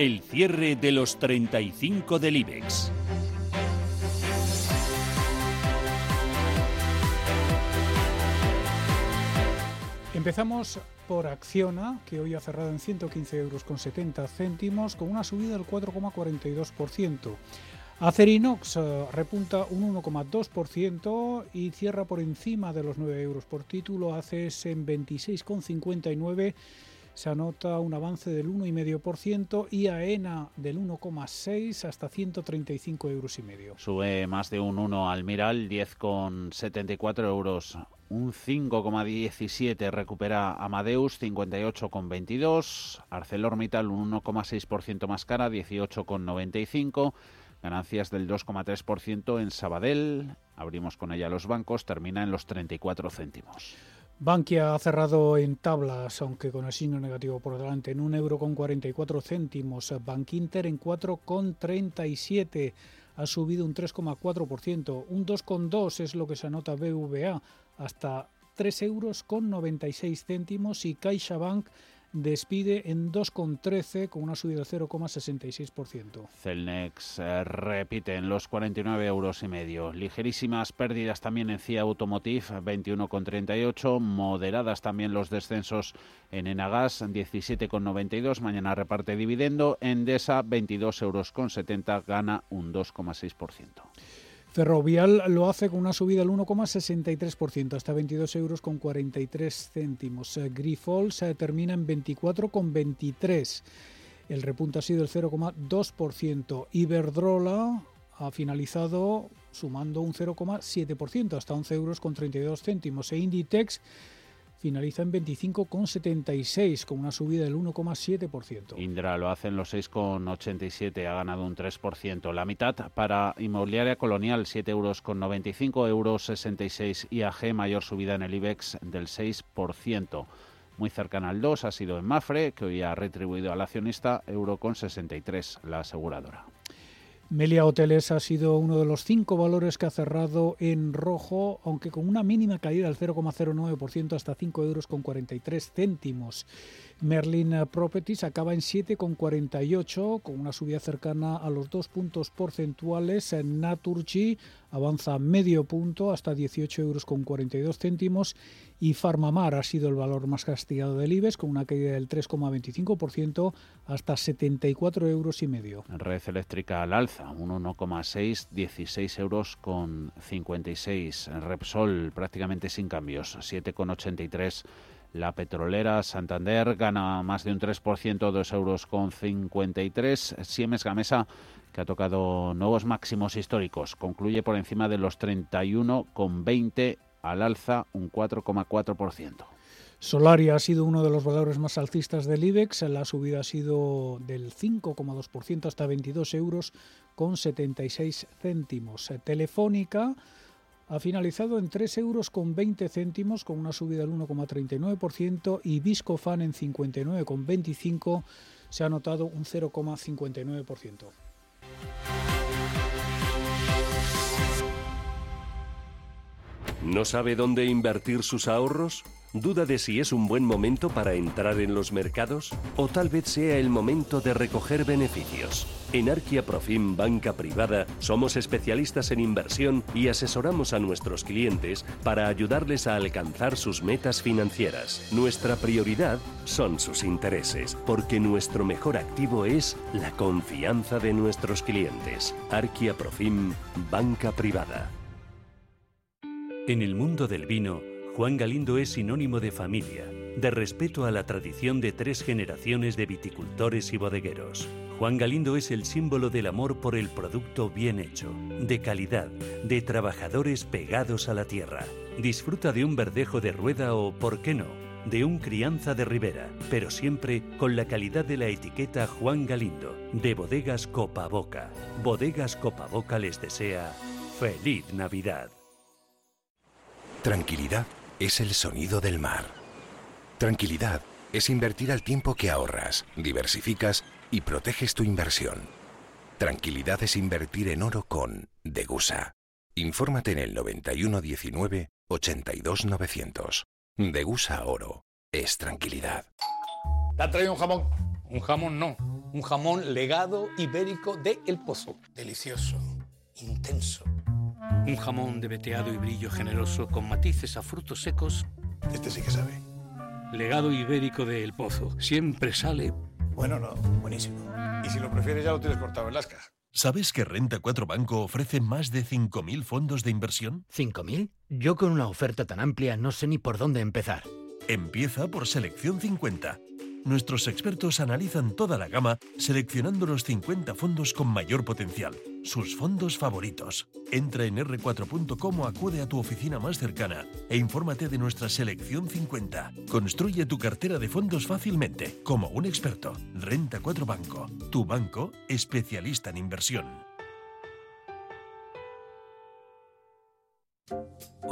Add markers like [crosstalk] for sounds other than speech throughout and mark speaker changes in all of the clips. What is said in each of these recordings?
Speaker 1: El cierre de los 35 del IBEX.
Speaker 2: Empezamos por Acciona, que hoy ha cerrado en 115 euros con 70 céntimos, con una subida del 4,42%. Acerinox eh, repunta un 1,2% y cierra por encima de los 9 euros por título. ACS en 26,59 se anota un avance del 1,5% y AENA del 1,6 hasta 135 euros y medio.
Speaker 3: Sube más de un 1 Almiral, 10,74 euros. Un 5,17 recupera Amadeus, 58,22. ArcelorMittal un 1,6% más cara, 18,95. Ganancias del 2,3% en Sabadell. Abrimos con ella los bancos, termina en los 34 céntimos.
Speaker 2: Bankia ha cerrado en tablas, aunque con el signo negativo por delante, en un euro con 44 céntimos. Bankinter en 4,37 ha subido un 3,4%. Un 2,2 es lo que se anota BVA hasta 3 euros con 96 céntimos y CaixaBank despide en 2,13 con una subida del 0,66%.
Speaker 3: Celnex eh, repite en los 49 euros y medio. Ligerísimas pérdidas también en CIA Automotive, 21,38. Moderadas también los descensos en Enagas, 17,92. Mañana reparte dividendo. Endesa, 22 euros con 70, gana un 2,6%.
Speaker 2: Ferrovial lo hace con una subida del 1,63% hasta 22 euros con 43 céntimos. Eh, Grifols eh, termina en 24,23. El repunte ha sido el 0,2%. Iberdrola ha finalizado sumando un 0,7% hasta 11 euros con 32 céntimos. E Inditex finaliza en 25,76 con una subida del 1,7%.
Speaker 3: Indra lo hace en los 6,87, ha ganado un 3%. La mitad para Inmobiliaria Colonial, 7 euros con 95 euros 66 IAG, mayor subida en el IBEX del 6%. Muy cercana al 2 ha sido en Mafre, que hoy ha retribuido al accionista euro con 63, la aseguradora.
Speaker 2: Melia Hoteles ha sido uno de los cinco valores que ha cerrado en rojo, aunque con una mínima caída del 0,09% hasta 5 euros con 43 céntimos. Merlin Properties acaba en 7,48 con una subida cercana a los dos puntos porcentuales. Naturgy avanza medio punto hasta 18 euros con 42 céntimos y Farmamar ha sido el valor más castigado del IBEX con una caída del 3,25% hasta 74 euros y medio.
Speaker 3: Red eléctrica al alza, un 1,6, 16 euros con 56. Repsol prácticamente sin cambios, 7,83 la petrolera Santander gana más de un 3%, 2 euros con 53. Siemens Gamesa, que ha tocado nuevos máximos históricos, concluye por encima de los 31,20 al alza un 4,4%.
Speaker 2: Solaria ha sido uno de los valores más alcistas del IBEX. La subida ha sido del 5,2% hasta 22 euros con 76 céntimos. Telefónica ha finalizado en 3 euros con 20 céntimos con una subida del 1,39% y Viscofan en 59,25 se ha notado un 0,59%.
Speaker 4: ¿No sabe dónde invertir sus ahorros? ¿Duda de si es un buen momento para entrar en los mercados? ¿O tal vez sea el momento de recoger beneficios? En Arquia Profim Banca Privada somos especialistas en inversión y asesoramos a nuestros clientes para ayudarles a alcanzar sus metas financieras. Nuestra prioridad son sus intereses, porque nuestro mejor activo es la confianza de nuestros clientes. Arquia Profim Banca Privada.
Speaker 5: En el mundo del vino, Juan Galindo es sinónimo de familia, de respeto a la tradición de tres generaciones de viticultores y bodegueros. Juan Galindo es el símbolo del amor por el producto bien hecho, de calidad, de trabajadores pegados a la tierra. Disfruta de un verdejo de rueda o, por qué no, de un crianza de ribera, pero siempre con la calidad de la etiqueta Juan Galindo, de Bodegas Copa Boca. Bodegas Copa Boca les desea feliz Navidad.
Speaker 6: Tranquilidad es el sonido del mar. Tranquilidad es invertir al tiempo que ahorras, diversificas y proteges tu inversión. Tranquilidad es invertir en oro con Degusa. Infórmate en el 9119 82900. Degusa Oro es tranquilidad.
Speaker 7: ¿Te ha traído un jamón? Un jamón no
Speaker 8: Un jamón legado ibérico de El Pozo.
Speaker 9: Delicioso, intenso.
Speaker 10: Un jamón de veteado y brillo generoso con matices a frutos secos.
Speaker 9: Este sí que sabe.
Speaker 10: Legado ibérico de El Pozo. Siempre sale.
Speaker 9: Bueno, no, buenísimo. Y si lo prefieres ya lo tienes cortado en las cajas.
Speaker 11: ¿Sabes que Renta 4 Banco ofrece más de 5.000 fondos de inversión?
Speaker 12: ¿5.000? Yo con una oferta tan amplia no sé ni por dónde empezar.
Speaker 11: Empieza por Selección 50 nuestros expertos analizan toda la gama seleccionando los 50 fondos con mayor potencial, sus fondos favoritos. Entra en r4.com o acude a tu oficina más cercana e infórmate de nuestra selección 50. Construye tu cartera de fondos fácilmente, como un experto. Renta 4 Banco, tu banco especialista en inversión.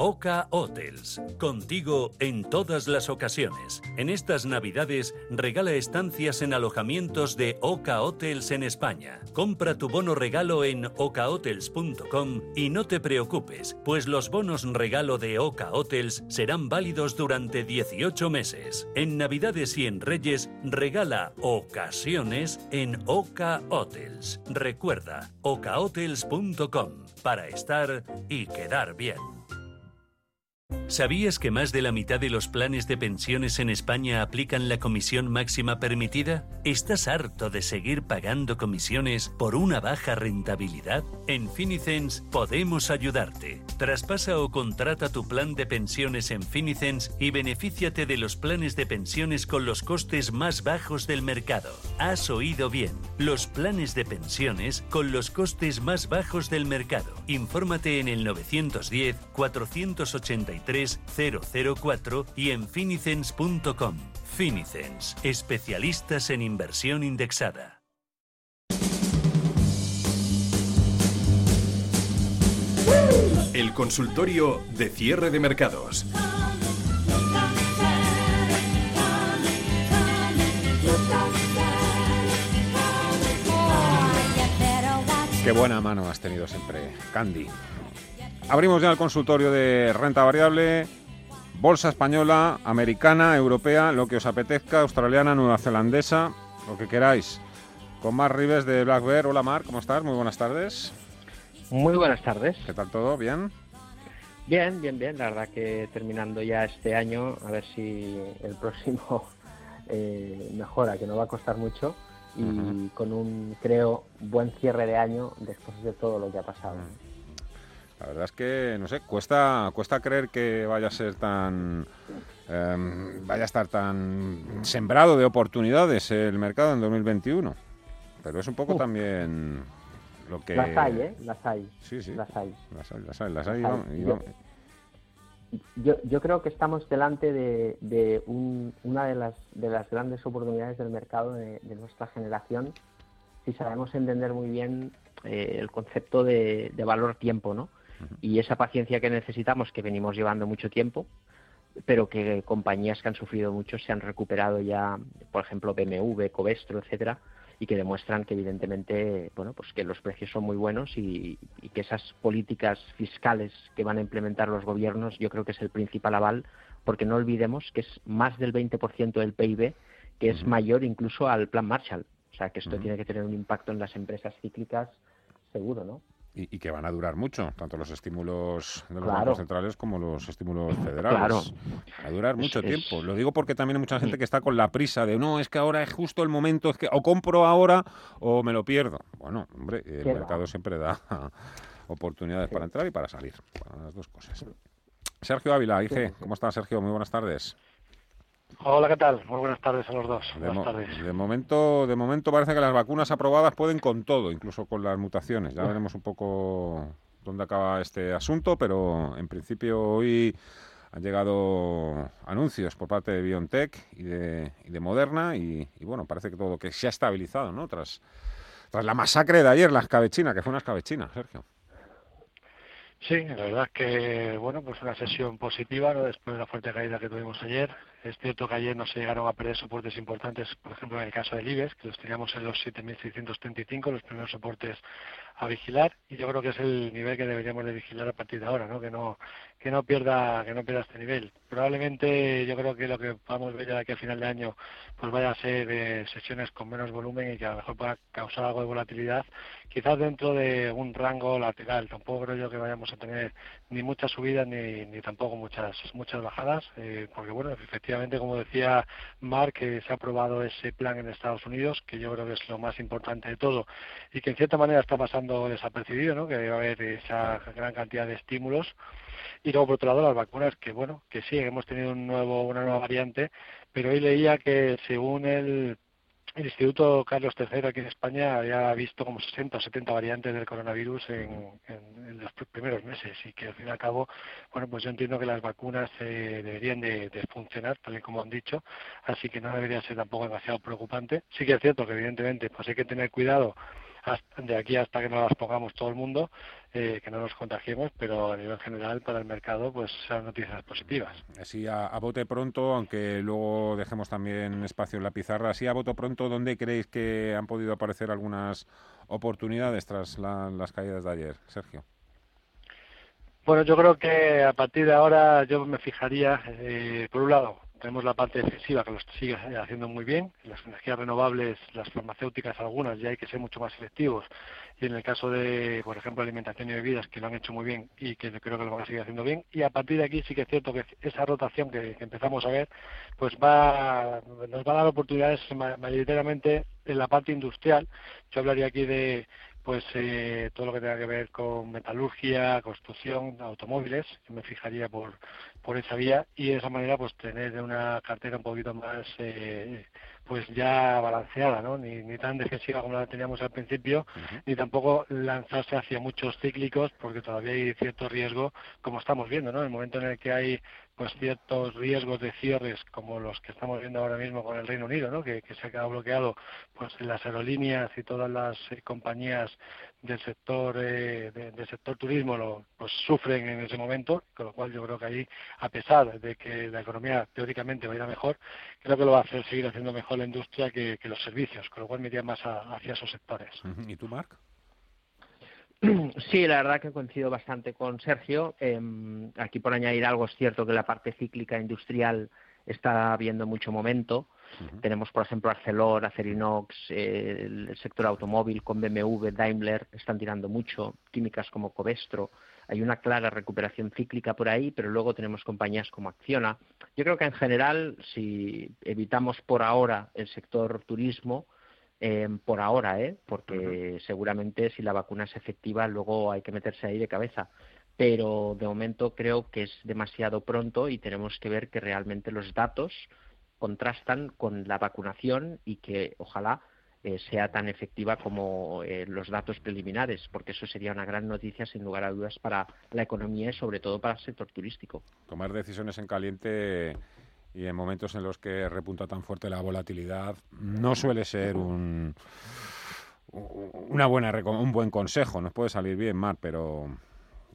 Speaker 1: Oca Hotels, contigo en todas las ocasiones. En estas Navidades regala estancias en alojamientos de Oca Hotels en España. Compra tu bono regalo en ocahotels.com y no te preocupes, pues los bonos regalo de Oca Hotels serán válidos durante 18 meses. En Navidades y en Reyes regala ocasiones en Oca Hotels. Recuerda, ocahotels.com para estar y quedar bien. ¿Sabías que más de la mitad de los planes de pensiones en España aplican la comisión máxima permitida? ¿Estás harto de seguir pagando comisiones por una baja rentabilidad? En Finicens podemos ayudarte. Traspasa o contrata tu plan de pensiones en Finicens y benefíciate de los planes de pensiones con los costes más bajos del mercado. Has oído bien, los planes de pensiones con los costes más bajos del mercado. Infórmate en el 910 483 004 y en finicens.com. Finicens, especialistas en inversión indexada.
Speaker 13: El consultorio de cierre de mercados.
Speaker 14: Qué buena mano has tenido siempre, Candy. Abrimos ya el consultorio de renta variable, bolsa española, americana, europea, lo que os apetezca, australiana, nueva zelandesa, lo que queráis. Con Mar Rives de Black Bear. Hola Mar, ¿cómo estás? Muy buenas tardes.
Speaker 15: Muy buenas tardes.
Speaker 14: ¿Qué tal todo? ¿Bien?
Speaker 15: Bien, bien, bien. La verdad que terminando ya este año, a ver si el próximo [laughs] eh, mejora, que no va a costar mucho. Y con un, creo, buen cierre de año después de todo lo que ha pasado.
Speaker 14: La verdad es que, no sé, cuesta, cuesta creer que vaya a ser tan... Em, vaya a estar tan sembrado de oportunidades el mercado en 2021. Pero es un poco también lo que...
Speaker 15: Las hay, ¿eh? Las hay.
Speaker 14: Sí, sí.
Speaker 15: Las hay.
Speaker 14: Las hay, las hay. Las hay,
Speaker 15: yo, yo, creo que estamos delante de, de un, una de las, de las grandes oportunidades del mercado de, de nuestra generación si sabemos entender muy bien eh, el concepto de, de valor tiempo, ¿no? Y esa paciencia que necesitamos, que venimos llevando mucho tiempo, pero que compañías que han sufrido mucho se han recuperado ya, por ejemplo, BMW, Covestro, etcétera, y que demuestran que evidentemente, bueno, pues que los precios son muy buenos y, que esas políticas fiscales que van a implementar los gobiernos, yo creo que es el principal aval, porque no olvidemos que es más del 20% del PIB, que es mayor incluso al Plan Marshall. O sea, que esto tiene que tener un impacto en las empresas cíclicas seguro, ¿no?
Speaker 14: Y, que van a durar mucho, tanto los estímulos de los bancos centrales como los estímulos federales. Claro. Va a durar mucho tiempo. Lo digo porque también hay mucha gente que está con la prisa de no, es que ahora es justo el momento, es que o compro ahora o me lo pierdo. Bueno, hombre, el mercado siempre da [laughs] oportunidades para entrar y para salir, para las dos cosas. Sergio Ávila, IG, ¿cómo está Sergio? Muy buenas tardes.
Speaker 16: Hola, ¿qué tal? Muy buenas tardes a los dos.
Speaker 14: De,
Speaker 16: buenas tardes.
Speaker 14: de momento, de momento parece que las vacunas aprobadas pueden con todo, incluso con las mutaciones. Ya veremos un poco dónde acaba este asunto, pero en principio hoy han llegado anuncios por parte de BioNTech y de, y de Moderna y, bueno, parece que todo que se ha estabilizado, ¿no? Tras, tras la masacre de ayer, la escabechina, que fue una escabechina, Sergio.
Speaker 16: Sí, la verdad es que, bueno, pues una sesión positiva, ¿no? Después de la fuerte caída que tuvimos ayer, Es cierto que ayer no se llegaron a perder soportes importantes, por ejemplo, en el caso del IBEX, que los teníamos en los 7.635, los primeros soportes a vigilar, y yo creo que es el nivel que deberíamos de vigilar a partir de ahora, ¿no? Que no que no pierda que no pierda este nivel. Probablemente yo creo que lo que vamos a ver de aquí a final de año pues vaya a ser eh, sesiones con menos volumen y que a lo mejor pueda causar algo de volatilidad, quizás dentro de un rango lateral. Tampoco creo yo que vayamos a tener ni muchas subidas ni, ni tampoco muchas muchas bajadas, eh, porque bueno, efectivamente como decía Mark, que se ha aprobado ese plan en Estados Unidos, que yo creo que es lo más importante de todo y que en cierta manera está pasando desapercibido, ¿no? Que va a haber esa gran cantidad de estímulos y luego por otro lado las vacunas que bueno que sí hemos tenido un nuevo una nueva variante pero hoy leía que según el el Instituto Carlos III aquí en España había visto como 60 o 70 variantes del coronavirus en, en, los primeros meses y que al fin y al cabo, bueno, pues yo entiendo que las vacunas eh, deberían de, de, funcionar, tal y como han dicho, así que no debería ser tampoco demasiado preocupante. Sí que es cierto que evidentemente pues hay que tener cuidado de aquí hasta que no las pongamos todo el mundo, eh, que no nos contagiemos, pero a nivel general para el mercado pues son noticias positivas.
Speaker 14: Así a, a bote pronto, aunque luego dejemos también espacio en la pizarra, así a bote pronto, ¿dónde creéis que han podido aparecer algunas oportunidades tras las caídas de ayer, Sergio?
Speaker 16: Bueno, yo creo que a partir de ahora yo me fijaría, eh, por un lado, tenemos la parte defensiva que lo sigue haciendo muy bien. Las energías renovables, las farmacéuticas, algunas ya hay que ser mucho más selectivos. Y en el caso de, por ejemplo, alimentación y bebidas, que lo han hecho muy bien y que creo que lo van a seguir haciendo bien. Y a partir de aquí sí que es cierto que esa rotación que, empezamos a ver, pues va, nos va a dar oportunidades mayoritariamente en la parte industrial. Yo hablaría aquí de pues eh, todo lo que tenga que ver con metalurgia, construcción, automóviles, yo me fijaría por, por esa vía y de esa manera pues tener una cartera un poquito más eh, pues ya balanceada, ¿no? Ni, ni tan defensiva como la teníamos al principio, ni tampoco lanzarse hacia muchos cíclicos porque todavía hay cierto riesgo, como estamos viendo, ¿no? En el momento en el que hay pues ciertos riesgos de cierres como los que estamos viendo ahora mismo con el Reino Unido, ¿no? que, se ha quedado bloqueado pues las aerolíneas y todas las eh, compañías del sector eh, del sector turismo lo, pues sufren en ese momento, con lo cual yo creo que ahí, a pesar de que la economía teóricamente va a ir a mejor, creo que lo va a hacer seguir haciendo mejor la industria que, los servicios, con lo cual me más hacia esos sectores.
Speaker 14: ¿Y tú, Marc? [clears throat]
Speaker 15: Sí, la verdad que coincido bastante con Sergio. Em, aquí por añadir algo es cierto que la parte cíclica industrial está viendo mucho momento. Tenemos, por ejemplo, Arcelor, Acerinox, eh, el sector automóvil con BMW, Daimler, están tirando mucho, químicas como Covestro. Hay una clara recuperación cíclica por ahí, pero luego tenemos compañías como Acciona. Yo creo que en general, si evitamos por ahora el sector turismo, eh, por ahora, ¿eh? porque seguramente si la vacuna es efectiva luego hay que meterse ahí de cabeza. Pero de momento creo que es demasiado pronto y tenemos que ver que realmente los datos contrastan con la vacunación y que ojalá eh, sea tan efectiva como eh, los datos preliminares, porque eso sería una gran noticia sin lugar a dudas para la economía y sobre todo para el sector turístico.
Speaker 14: Tomar decisiones en caliente y en momentos en los que repunta tan fuerte la volatilidad no suele ser un una buena un buen consejo. Nos puede salir bien Mar pero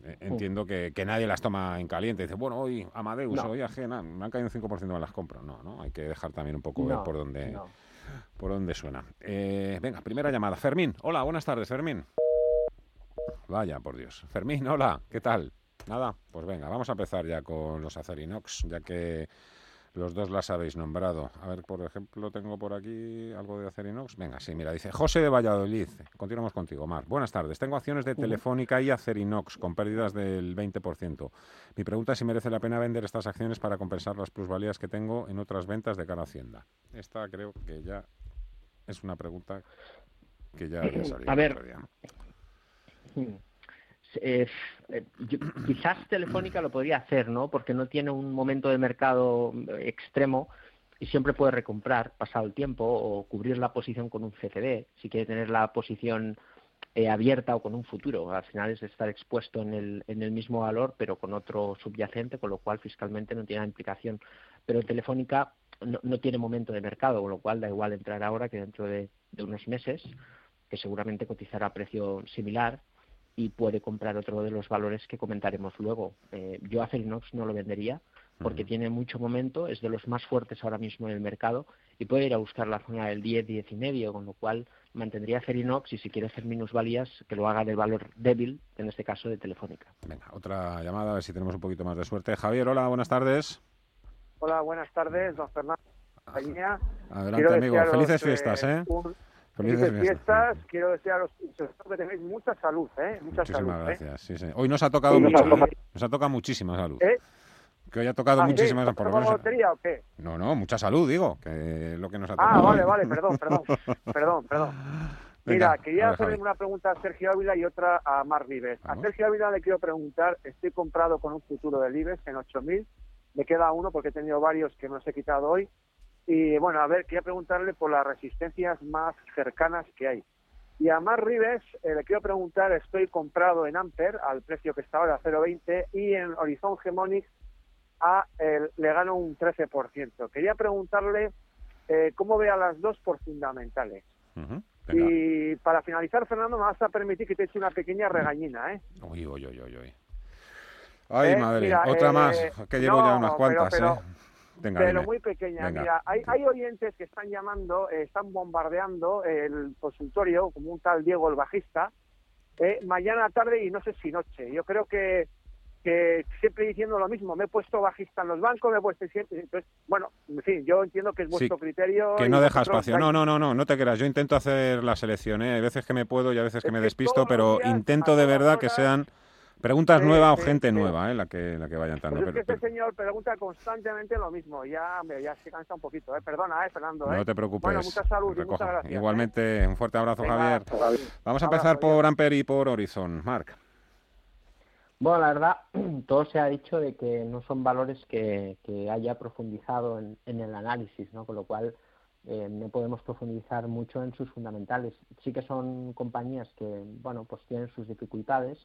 Speaker 14: eh, entiendo que, nadie las toma en caliente. Dice bueno hoy Amadeus hoy Ajena me han caído un 5% de las compras no no hay que dejar también un poco ver por dónde por dónde suena. Eh, venga primera llamada. Fermín hola buenas tardes Fermín. Vaya por Dios. Fermín hola qué tal nada pues venga vamos a empezar ya con los Acerinox ya que los dos las habéis nombrado. A ver, por ejemplo, tengo por aquí algo de Acerinox. Venga, sí, mira, dice José de Valladolid. Continuamos contigo, Mar. Buenas tardes. Tengo acciones de Telefónica y Acerinox con pérdidas del 20%. Mi pregunta es si merece la pena vender estas acciones para compensar las plusvalías que tengo en otras ventas de cara a Hacienda. Esta creo que ya es una pregunta que ya había salido.
Speaker 15: A ver. Eh, eh, quizás Telefónica lo podría hacer, ¿no? Porque no tiene un momento de mercado extremo y siempre puede recomprar pasado el tiempo o cubrir la posición con un CCD si quiere tener la posición eh, abierta o con un futuro. Al final es estar expuesto en el, en el mismo valor pero con otro subyacente, con lo cual fiscalmente no tiene implicación. Pero Telefónica no, no, tiene momento de mercado, con lo cual da igual entrar ahora que dentro de, de unos meses, que seguramente cotizará a precio similar y puede comprar otro de los valores que comentaremos luego. Eh, yo a Acerinox no lo vendería porque tiene mucho momento, es de los más fuertes ahora mismo en el mercado y puede ir a buscar la zona del 10, 10 y medio, con lo cual mantendría Cerinox y si quiere hacer minusvalías, que lo haga de valor débil, en este caso de Telefónica.
Speaker 14: Venga, otra llamada, a ver si tenemos un poquito más de suerte. Javier, hola, buenas tardes.
Speaker 17: Hola, buenas tardes, don Fernando.
Speaker 14: Adelante, amigo. Felices fiestas, ¿eh?
Speaker 17: Felices, fiestas. Quiero desearos que tengáis mucha salud, ¿eh? Mucha
Speaker 14: Muchísimas
Speaker 17: salud,
Speaker 14: gracias. Sí, sí. Hoy nos ha tocado mucho, ¿eh? Nos ha tocado muchísima salud.
Speaker 17: ¿Eh?
Speaker 14: Que hoy ha tocado
Speaker 17: ¿Ah,
Speaker 14: muchísimas
Speaker 17: sí?
Speaker 14: por lo
Speaker 17: ¿Tocamos
Speaker 14: menos.
Speaker 17: lotería o qué?
Speaker 14: No, no, mucha salud, digo, que lo que nos ha tocado.
Speaker 17: Ah, vale,
Speaker 14: hoy.
Speaker 17: vale, perdón, perdón, [laughs] perdón, perdón.
Speaker 14: Venga,
Speaker 17: Mira, quería hacerle una pregunta a Sergio Ávila y otra a Mar Vives. A Sergio Ávila le quiero preguntar, estoy comprado con un futuro del IBEX en 8.000, me queda uno porque he tenido varios que me los he quitado hoy. Y bueno, a ver, quería preguntarle por las resistencias más cercanas que hay. Y a Mar Rives eh, le quiero preguntar, estoy comprado en Amper al precio que está ahora, 0,20, y en Horizon Gemonics a, el- le gano un 13%. Quería preguntarle eh, cómo ve a las dos por fundamentales.
Speaker 14: Ujú,
Speaker 17: Y para finalizar, Fernando, me vas a permitir que te eche una pequeña regañina, ¿eh?
Speaker 14: Uy, uy, uy, uy, uy. Ay,
Speaker 17: Eh,
Speaker 14: madre,
Speaker 17: mira,
Speaker 14: otra
Speaker 17: eh,
Speaker 14: más, que llevo
Speaker 17: no,
Speaker 14: ya unas
Speaker 17: pero-
Speaker 14: cuantas,
Speaker 17: pero-
Speaker 14: ¿eh? Venga,
Speaker 17: pero
Speaker 14: dime.
Speaker 17: muy pequeña.
Speaker 14: Venga.
Speaker 17: Mira, hay, hay oyentes que están llamando, eh, están bombardeando el consultorio, como un tal Diego el bajista, eh, mañana, tarde y no sé si noche. Yo creo que, que siempre diciendo lo mismo, me he puesto bajista en los bancos, me he puesto siempre... Entonces, bueno, en fin, yo entiendo que es vuestro
Speaker 14: Sí,
Speaker 17: criterio.
Speaker 14: Que no deja espacio. No, no, no, no, no te creas. Yo intento hacer la selección, ¿eh? Hay veces que me puedo y a veces que me despisto, pero intento de verdad que sean preguntas
Speaker 17: Sí,
Speaker 14: nuevas o gente nueva, ¿eh? La que, la que vaya entrando.
Speaker 17: Pues es que
Speaker 14: Pero-
Speaker 17: este señor pregunta constantemente lo mismo. Ya, ya se cansa un poquito. ¿eh? Perdona, ¿eh, Fernando?
Speaker 14: No
Speaker 17: ¿eh?
Speaker 14: te preocupes.
Speaker 17: Bueno, mucha salud y muchas gracias. ¿eh?
Speaker 14: Igualmente, un fuerte abrazo,
Speaker 17: Venga,
Speaker 14: Javier.
Speaker 17: Javier.
Speaker 14: Vamos a
Speaker 17: Abrazo,
Speaker 14: empezar por Amper y por Horizon. Marc.
Speaker 15: Bueno, la verdad, [clears throat] todo se ha dicho de que no son valores que, que haya profundizado en, en el análisis, ¿no? Con lo cual eh, no podemos profundizar mucho en sus fundamentales. Sí que son compañías que, bueno, pues tienen sus dificultades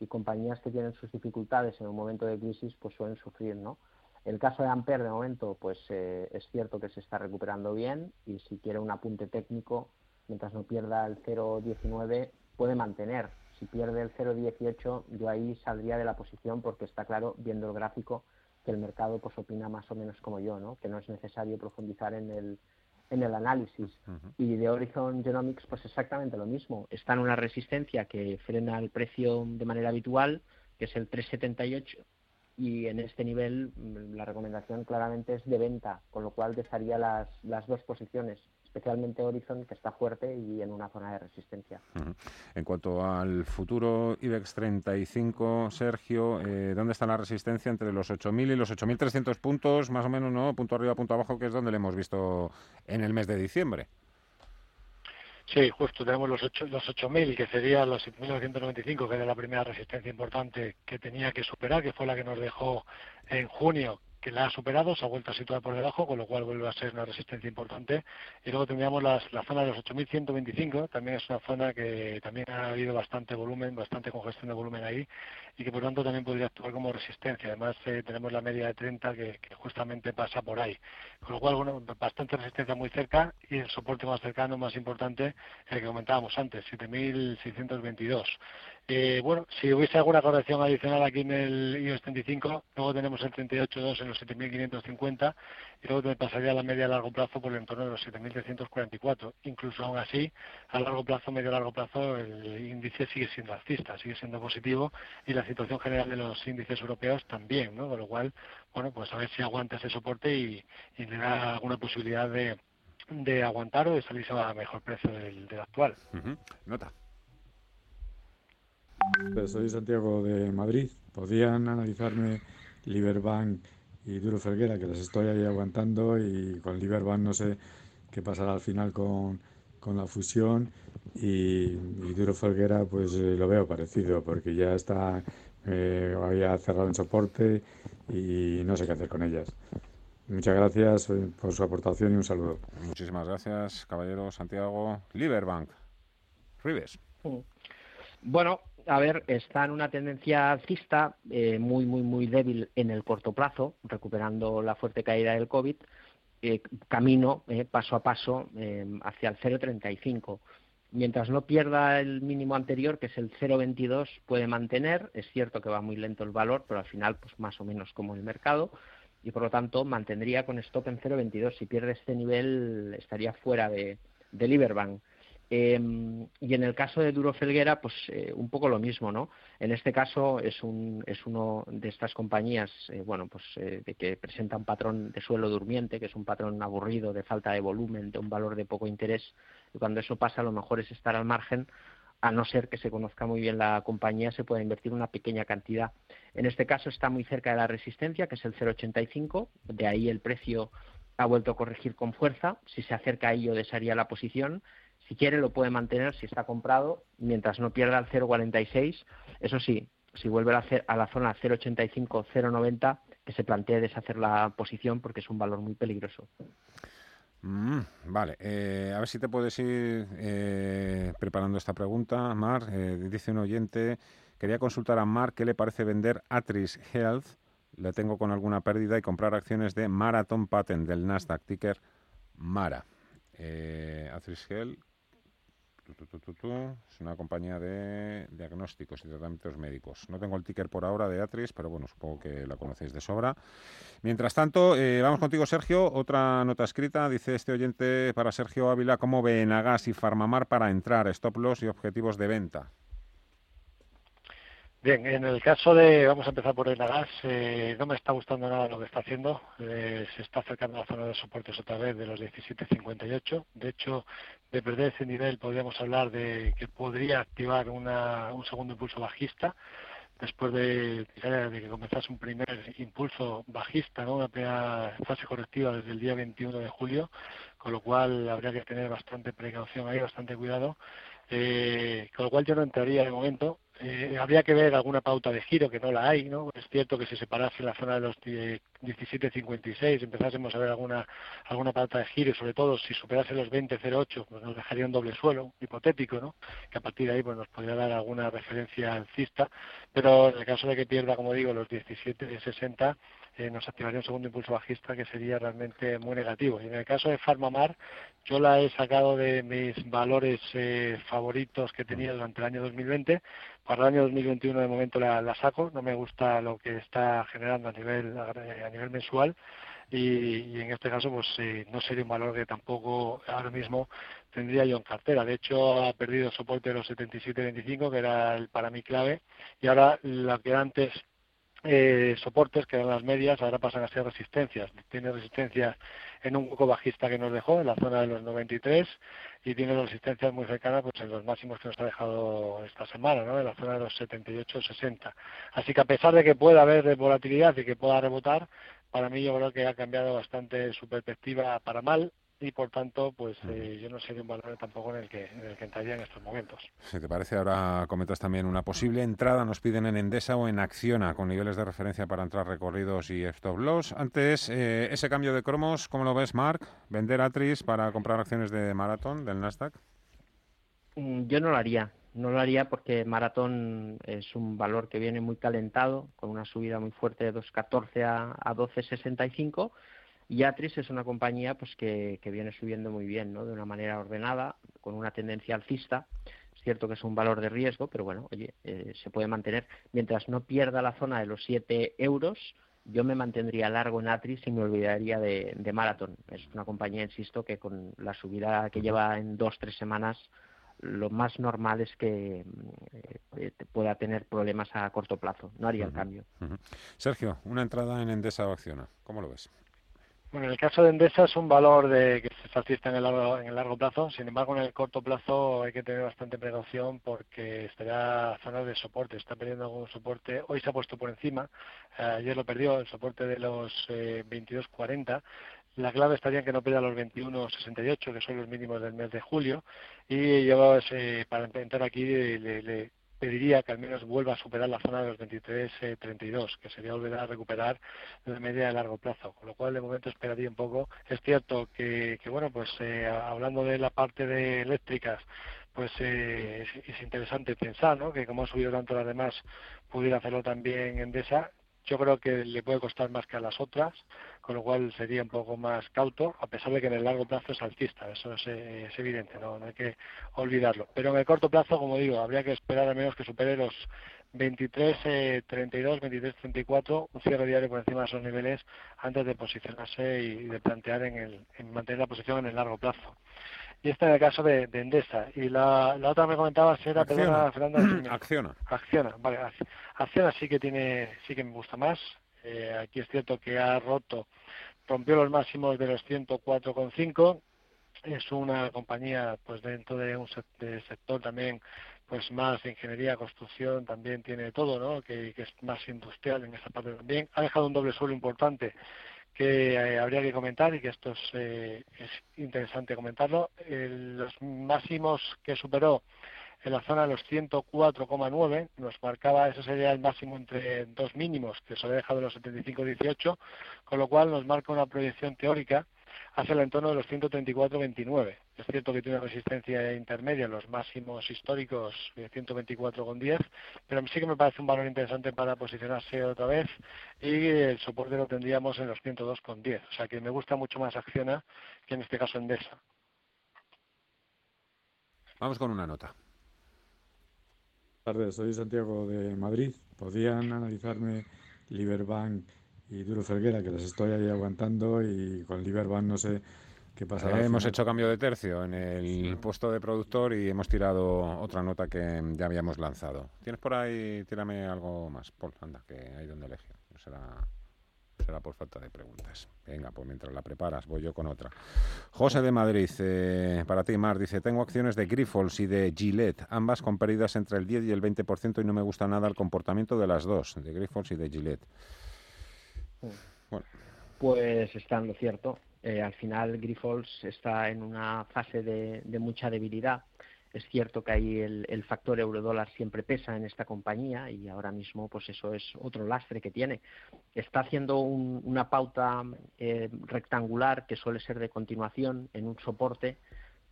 Speaker 15: y compañías que tienen sus dificultades en un momento de crisis, pues suelen sufrir, ¿no? El caso de Amper, de momento, pues eh, es cierto que se está recuperando bien y si quiere un apunte técnico, mientras no pierda el 0,19, puede mantener. Si pierde el 0,18, yo ahí saldría de la posición porque está claro, viendo el gráfico, que el mercado pues opina más o menos como yo, ¿no? Que no es necesario profundizar en el, en el análisis. Y de Horizon Genomics, pues exactamente lo mismo. Está en una resistencia que frena el precio de manera habitual, que es el 378, y en este nivel mm, la recomendación claramente es de venta, con lo cual dejaría las, las dos posiciones, especialmente Horizon, que está fuerte y en una zona de resistencia.
Speaker 14: En cuanto al futuro IBEX 35, Sergio, eh, ¿dónde está la resistencia entre los 8.000 y los 8.300 puntos, más o menos, ¿no? Punto arriba, punto abajo, que es donde le hemos visto en el mes de diciembre.
Speaker 16: Sí, justo tenemos los ocho- los 8.000, que serían los 7.995, que era la primera resistencia importante que tenía que superar, que fue la que nos dejó en junio, que la ha superado, se ha vuelto a situar por debajo, con lo cual vuelve a ser una resistencia importante. Y luego tendríamos las- la zona de los 8.125, también es una zona que también ha habido bastante volumen, bastante congestión de volumen ahí, y que por tanto también podría actuar como resistencia. Además, eh, tenemos la media de 30 que, que justamente pasa por ahí. Con lo cual, bueno, bastante resistencia muy cerca y el soporte más cercano, más importante, el que comentábamos antes, 7.622. Eh, bueno, si hubiese alguna corrección adicional aquí en el IOS 35, luego tenemos el 38.2 en los 7.550 y luego pasaría la media a largo plazo por el entorno de los 7.344. Incluso aún así, a largo plazo, medio largo plazo, el índice sigue siendo alcista, sigue siendo positivo y la situación general de los índices europeos también, ¿no? Con lo cual, bueno, pues a ver si aguanta ese soporte y, y le da alguna posibilidad de, de aguantar o de salirse a mejor precio del, del actual.
Speaker 14: Ujú. Nota.
Speaker 18: Pues soy Santiago de Madrid. Podían analizarme Liberbank y Duro Felguera, que las estoy ahí aguantando, y con Liberbank no sé qué pasará al final con, con la fusión, y, y Duro Felguera pues eh, lo veo parecido, porque ya está, eh, había cerrado en soporte y no sé qué hacer con ellas. Muchas gracias eh, por su aportación y un saludo.
Speaker 14: Muchísimas gracias, caballero Santiago. Liberbank. Rives.
Speaker 15: Bueno, a ver, está en una tendencia alcista eh, muy, muy, muy débil en el corto plazo, recuperando la fuerte caída del COVID, eh, camino eh, paso a paso eh, hacia el 0,35. Mientras no pierda el mínimo anterior, que es el 0,22, puede mantener. Es cierto que va muy lento el valor, pero al final, pues más o menos como el mercado. y por lo tanto mantendría con stop en 0,22. Si pierde este nivel estaría fuera de, de Liberbank. Em, y en el caso de Duro Felguera, pues eh, un poco lo mismo, ¿no? En este caso es, un, es uno de estas compañías, eh, bueno, pues eh, de que presenta un patrón de suelo durmiente, que es un patrón aburrido, de falta de volumen, de un valor de poco interés. Y cuando eso pasa, lo mejor es estar al margen, a no ser que se conozca muy bien la compañía, se puede invertir una pequeña cantidad. En este caso está muy cerca de la resistencia, que es el 0,85, de ahí el precio ha vuelto a corregir con fuerza. Si se acerca a ello, desharía la posición si quiere lo puede mantener si está comprado mientras no pierda el 0,46. Eso sí, si vuelve a, la zona 0,85, 0,90, que se plantee deshacer la posición porque es un valor muy peligroso.
Speaker 14: Mm, vale, eh, a ver si te puedes ir eh, preparando esta pregunta, Mar. Eh, dice un oyente, quería consultar a Mar qué le parece vender Atris Health, le tengo con alguna pérdida, y comprar acciones de Marathon Patent del Nasdaq, ticker Mara. Atris Health, es una compañía de diagnósticos y tratamientos médicos. No tengo el ticker por ahora de Atris, pero bueno, supongo que la conocéis de sobra. Mientras tanto, eh, vamos contigo, Sergio. Otra nota escrita. Dice este oyente para Sergio Ávila, ¿cómo ve Enagas y Farmamar para entrar? Stop loss y objetivos de venta.
Speaker 16: Bien, en el caso de, vamos a empezar por el gas, eh, no me está gustando nada lo que está haciendo. Eh, se está acercando a la zona de soportes otra vez de los 17.58. De hecho, de perder ese nivel podríamos hablar de que podría activar una, un segundo impulso bajista después de, de que comenzase un primer impulso bajista, ¿no? una primera fase correctiva desde el día 21 de julio, con lo cual habría que tener bastante precaución ahí, bastante cuidado. Eh, con lo cual yo no entraría de momento eh, habría que ver alguna pauta de giro, que no la hay, ¿no? Es cierto que si se parase la zona de los 17.56, empezásemos a ver alguna alguna pauta de giro, y sobre todo si superase los 20.08, pues nos dejaría un doble suelo, hipotético, ¿no? Que a partir de ahí pues nos podría dar alguna referencia alcista, pero en el caso de que pierda, como digo, los 17.60, eh, nos activaría un segundo impulso bajista que sería realmente muy negativo. Y en el caso de Farmamar, yo la he sacado de mis valores eh, favoritos que tenía durante el año 2020. Para el año 2021 de momento la, saco. No me gusta lo que está generando a nivel a nivel mensual. Y, en este caso pues eh, no sería un valor que tampoco ahora mismo tendría yo en cartera. De hecho ha perdido soporte de los 77.25 que era el para mí clave y ahora lo que antes eh, soportes, que eran las medias, ahora pasan a ser resistencias. Tiene resistencia en un poco bajista que nos dejó, en la zona de los 93, y tiene resistencias muy cercanas pues, en los máximos que nos ha dejado esta semana, ¿no? en la zona de los 78-60. Así que a pesar de que pueda haber volatilidad y que pueda rebotar, para mí yo creo que ha cambiado bastante su perspectiva para mal y por tanto pues eh, yo no sé de un valor tampoco en el que en el que entraría en estos momentos.
Speaker 14: Si te parece, ahora comentas también una posible entrada, nos piden en Endesa o en Acciona con niveles de referencia para entrar recorridos y stop loss. Antes, eh, ese cambio de cromos, ¿cómo lo ves, Mark? ¿Vender Atris para comprar acciones de Marathon del Nasdaq?
Speaker 15: Mm, yo no lo haría. No lo haría porque Marathon es un valor que viene muy calentado, con una subida muy fuerte de 2.14 a, a 12.65 y Atris es una compañía pues que, viene subiendo muy bien, ¿no? De una manera ordenada, con una tendencia alcista. Es cierto que es un valor de riesgo, pero bueno, oye, eh, se puede mantener. Mientras no pierda la zona de los 7 euros, yo me mantendría largo en Atris y me olvidaría de, de Marathon. Es una compañía, insisto, que con la subida que lleva en dos, tres semanas, lo más normal es que eh, pueda tener problemas a corto plazo. No haría el cambio.
Speaker 14: Sergio, una entrada en Endesa o Acciona. ¿Cómo lo ves?
Speaker 16: Bueno, en el caso de Endesa es un valor que se alcista en el largo, plazo. Sin embargo, en el corto plazo hay que tener bastante precaución porque estaría a zonas de soporte. Está perdiendo algún soporte. Hoy se ha puesto por encima. Eh, ayer lo perdió el soporte de los eh, 22.40. La clave estaría en que no pierda los 21.68, que son los mínimos del mes de julio. Y yo, eh, para entrar aquí, le pediría que al menos vuelva a superar la zona de los 23-32, eh, que sería volver a recuperar la media de largo plazo, con lo cual de momento esperaría un poco. Es cierto que, bueno, pues eh, hablando de la parte de eléctricas, pues eh, es, interesante pensar, ¿no? Que como ha subido tanto las demás, pudiera hacerlo también en DESA yo creo que le puede costar más que a las otras, con lo cual sería un poco más cauto, a pesar de que en el largo plazo es alcista, eso es, es evidente, ¿no? no hay que olvidarlo. Pero en el corto plazo, como digo, habría que esperar al menos que supere los 23, 32, 23, 34, un cierre diario por encima de esos niveles antes de posicionarse y de plantear en, el, en mantener la posición en el largo plazo. Y este en el caso de, Endesa. Y la, la otra me comentaba era,
Speaker 14: Acciona. Fernanda. Acciona.
Speaker 16: Acciona, vale. Acciona sí que tiene, sí que me gusta más. Eh, aquí es cierto que ha roto, rompió los máximos de los 104,5. Es una compañía, pues dentro de un sector también pues más ingeniería, construcción, también tiene todo, ¿no? Que, es más industrial en esa parte también. Ha dejado un doble suelo importante que eh, habría que comentar y que esto es, eh, es interesante comentarlo. los máximos que superó en la zona de los 104,9 nos marcaba, ese sería el máximo entre dos mínimos que se había dejado en los 75,18, con lo cual nos marca una proyección teórica hacia el entorno de los 134,29. Es cierto que tiene una resistencia intermedia los máximos históricos de 124,10, pero sí que me parece un valor interesante para posicionarse otra vez y el soporte lo tendríamos en los 102,10. O sea que me gusta mucho más Acciona que en este caso Endesa.
Speaker 14: Vamos con una nota.
Speaker 18: Buenas tardes, soy Santiago de Madrid. ¿Podían analizarme Liberbank y Duro Felguera, que las estoy ahí aguantando y con Liberbank no sé qué pasará.
Speaker 14: Eh, hemos hecho cambio de tercio en el puesto de productor y hemos tirado otra nota que ya habíamos lanzado. ¿Tienes por ahí? Tírame algo más, Paul, anda, que hay donde elegir. No será, será por falta de preguntas. Venga, pues mientras la preparas, voy yo con otra. José de Madrid, eh, para ti, Mar, dice, tengo acciones de Grifols y de Gillette, ambas con pérdidas entre el 10 y el 20% y no me gusta nada el comportamiento de las dos, de Grifols y de Gillette.
Speaker 15: Pues está lo cierto. Eh, al final Grifols está en una fase de, mucha debilidad. Es cierto que ahí el, factor euro-dólar siempre pesa en esta compañía y ahora mismo pues eso es otro lastre que tiene. Está haciendo una pauta eh, rectangular que suele ser de continuación en un soporte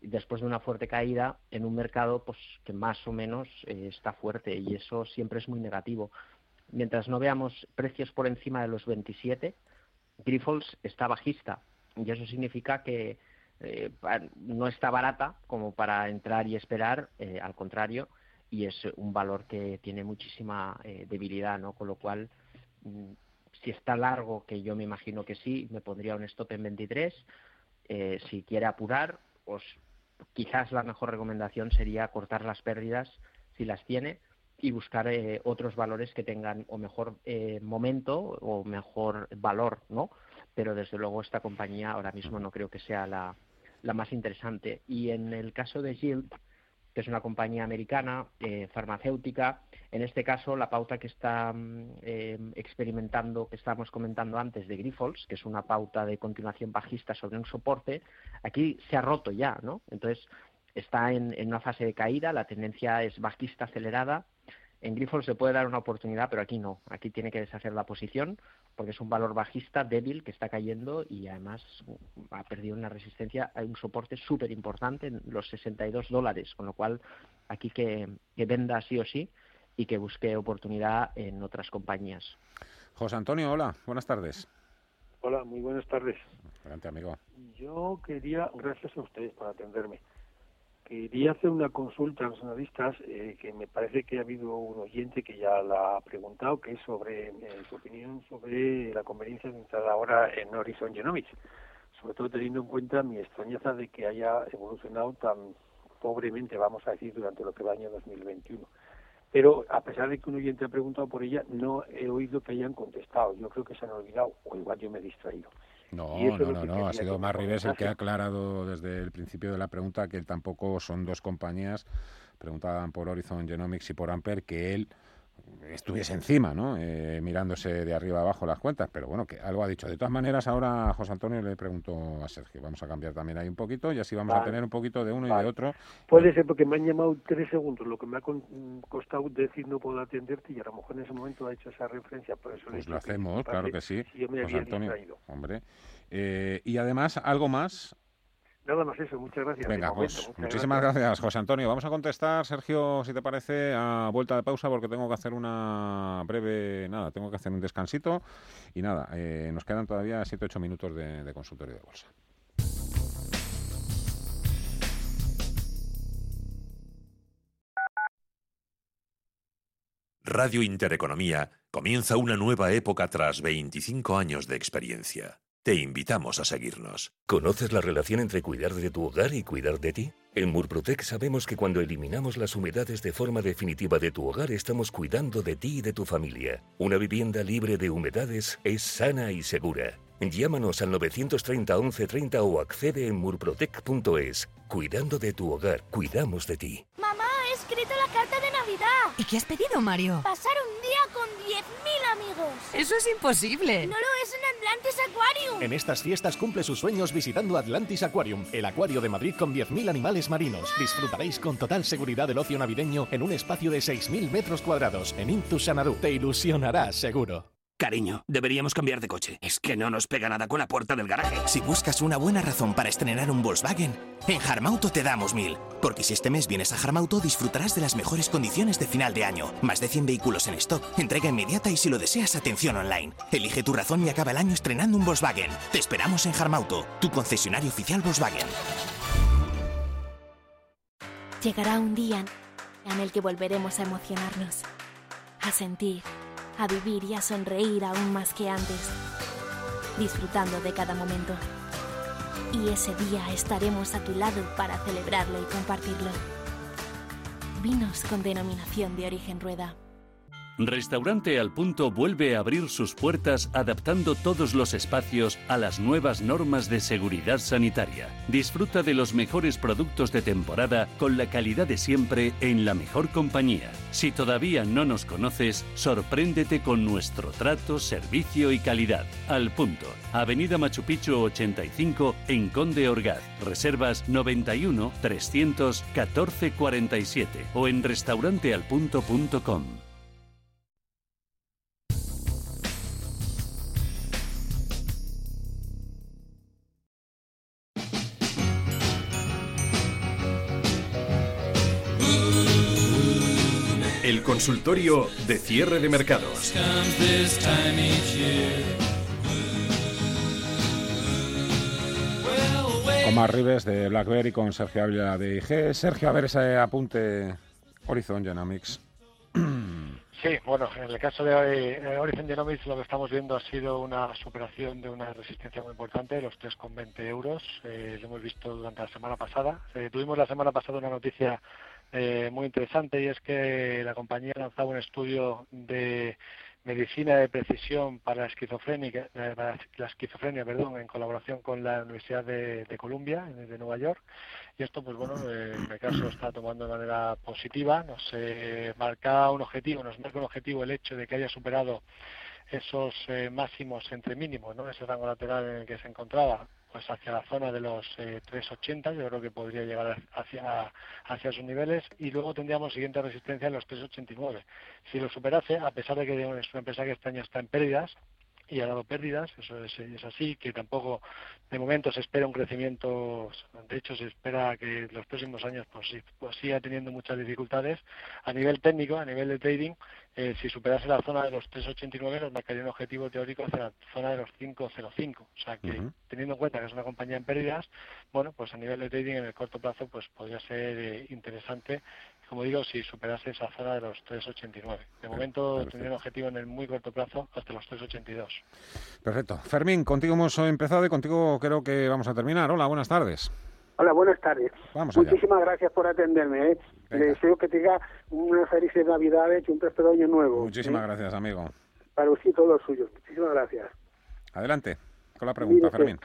Speaker 15: después de una fuerte caída en un mercado pues que más o menos eh, está fuerte y eso siempre es muy negativo mientras no veamos precios por encima de los 27, Grifols está bajista. Y eso significa que eh, no está barata como para entrar y esperar, eh, al contrario, y es un valor que tiene muchísima eh, debilidad, ¿no? Con lo cual, mm, si está largo, que yo me imagino que sí, me pondría un stop en 23. si quiere apurar, pues quizás la mejor recomendación sería cortar las pérdidas si las tiene y buscar eh, otros valores que tengan o mejor eh, momento o mejor valor, ¿no? Pero desde luego esta compañía ahora mismo no creo que sea la, la más interesante. Y en el caso de Gild, que es una compañía americana eh, farmacéutica, en este caso la pauta que está mm, experimentando, que estábamos comentando antes de Grifols, que es una pauta de continuación bajista sobre un soporte, aquí se ha roto ya, ¿no? Entonces está en una fase de caída, la tendencia es bajista acelerada en Grifols se puede dar una oportunidad, pero aquí no. Aquí tiene que deshacer la posición porque es un valor bajista débil que está cayendo y además ha perdido una resistencia. Hay un soporte súper importante en los 62 dólares, con lo cual aquí que, venda sí o sí y que busque oportunidad en otras compañías.
Speaker 14: José Antonio, hola, buenas tardes.
Speaker 19: Hola, muy buenas tardes.
Speaker 14: Adelante, amigo.
Speaker 19: Yo quería, gracias a ustedes por atenderme. Quería hacer una consulta a los analistas eh, que me parece que ha habido un oyente que ya la ha preguntado, que es sobre eh, su opinión sobre la conveniencia de entrar ahora en Horizon Genomics, sobre todo teniendo en cuenta mi extrañeza de que haya evolucionado tan pobremente, vamos a decir, durante lo que va año 2021. Pero a pesar de que un oyente ha preguntado por ella, no he oído que hayan contestado. Yo creo que se han olvidado, o igual yo me he distraído.
Speaker 14: No, no, no, no, ha sido más Rives el que ha aclarado desde el principio de la pregunta que tampoco son dos compañías, preguntaban por Horizon Genomics y por Amper, que él estuviese encima, ¿no? Eh, mirándose de arriba abajo las cuentas, pero bueno, que algo ha dicho. De todas maneras, ahora José Antonio le pregunto a Sergio, vamos a cambiar también ahí un poquito y así vamos a tener un poquito de uno y de otro.
Speaker 19: Puede ser porque me han llamado tres segundos, lo que me ha costado decir no puedo atenderte y a lo mejor en ese momento ha hecho esa referencia, por eso
Speaker 14: Pues lo hacemos, claro que sí.
Speaker 19: yo me
Speaker 14: José Antonio, hombre. Eh, y además, algo más
Speaker 19: Nada más eso, muchas gracias.
Speaker 14: Venga, pues muchísimas gracias. José Antonio. Vamos a contestar, Sergio, si te parece, a vuelta de pausa, porque tengo que hacer una breve, nada, tengo que hacer un descansito y nada, eh, nos quedan todavía 7-8 minutos de, de consultorio de bolsa.
Speaker 20: Radio Intereconomía comienza una nueva época tras 25 años de experiencia. Te invitamos a seguirnos.
Speaker 21: ¿Conoces la relación entre cuidar de tu hogar y cuidar de ti? En Murprotec sabemos que cuando eliminamos las humedades de forma definitiva de tu hogar estamos cuidando de ti y de tu familia. Una vivienda libre de humedades es sana y segura. Llámanos al 930 1130 o accede en murprotec.es. Cuidando de tu hogar, cuidamos de ti
Speaker 22: he escrito la carta de Navidad.
Speaker 23: ¿Y qué has pedido, Mario?
Speaker 22: Pasar un día con 10.000 amigos.
Speaker 23: Eso es imposible.
Speaker 22: No lo es en Atlantis Aquarium.
Speaker 24: En estas fiestas cumple sus sueños visitando Atlantis Aquarium, el acuario de Madrid con 10.000 animales marinos. Disfrutaréis con total seguridad del ocio navideño en un espacio de 6.000 metros cuadrados en Intu Sanadú. Te ilusionará seguro.
Speaker 25: Cariño, deberíamos cambiar de coche. Es que no nos pega nada con la puerta del garaje.
Speaker 26: Si buscas una buena razón para estrenar un Volkswagen, en Harmauto te damos mil. Porque si este mes vienes a Harmauto, disfrutarás de las mejores condiciones de final de año. Más de 100 vehículos en stock, entrega inmediata y si lo deseas, atención online. Elige tu razón y acaba el año estrenando un Volkswagen. Te esperamos en Harmauto, tu concesionario oficial Volkswagen.
Speaker 27: Llegará un día en el que volveremos a emocionarnos, a sentir a vivir y a sonreír aún más que antes, disfrutando de cada momento. Y ese día estaremos a tu lado para celebrarlo y compartirlo. Vinos con denominación de origen rueda.
Speaker 1: Restaurante Al Punto vuelve a abrir sus puertas adaptando todos los espacios a las nuevas normas de seguridad sanitaria. Disfruta de los mejores productos de temporada con la calidad de siempre en la mejor compañía. Si todavía no nos conoces, sorpréndete con nuestro trato, servicio y calidad. Al Punto, Avenida Machu Picchu 85 en Conde Orgaz. Reservas 91 314 47 o en restaurantealpunto.com.
Speaker 28: consultorio de cierre de mercados.
Speaker 14: Omar Rives de BlackBerry con Sergio Ávila de IG. Sergio, a ver ese apunte Horizon Genomics. [clears throat]
Speaker 16: Sí, bueno, en el caso de eh, Horizon Genomics lo que estamos viendo ha sido una superación de una resistencia muy importante, los 3,20 euros. Eh, lo hemos visto durante la semana pasada. Eh, tuvimos la semana pasada una noticia eh, muy interesante y es que la compañía lanzaba un estudio de medicina de precisión para eh, para la esquizofrenia perdón, en colaboración con la Universidad de, Columbia, de Nueva York. Y esto, pues bueno, eh, en el caso está tomando de manera positiva. Nos eh, marca un objetivo, nos marca un objetivo el hecho de que haya superado esos eh, máximos entre mínimos, ¿no? ese rango lateral en el que se encontraba pues hacia la zona de los eh, 380, yo creo que podría llegar hacia, hacia esos niveles, y luego tendríamos siguiente resistencia en los 389. Si lo superase, a pesar de que es una empresa que este año está en pérdidas, y ha dado pérdidas, eso es, es, así, que tampoco de momento se espera un crecimiento, de hecho se espera que los próximos años pues, pues siga teniendo muchas dificultades. A nivel técnico, a nivel de trading, eh, si superase la zona de los 3,89 nos marcaría un objetivo teórico hacia la zona de los 5,05. O sea que, uh -huh. teniendo en cuenta que es una compañía en pérdidas, bueno, pues a nivel de trading en el corto plazo pues podría ser eh, interesante como digo, si superase esa zona de los 3,89. De momento Perfecto. tendría un objetivo en el muy corto plazo hasta los 3,82.
Speaker 14: Perfecto. Fermín, contigo hemos empezado y contigo creo que vamos a terminar. Hola, buenas tardes.
Speaker 29: Hola, buenas tardes.
Speaker 14: Vamos
Speaker 29: Muchísimas allá. gracias por atenderme. ¿eh? Le deseo que tenga unas felices Navidades y un próspero año nuevo.
Speaker 14: Muchísimas ¿eh? gracias, amigo.
Speaker 29: Para usted y todos los suyos. Muchísimas gracias.
Speaker 14: Adelante con la pregunta, mire, Fermín.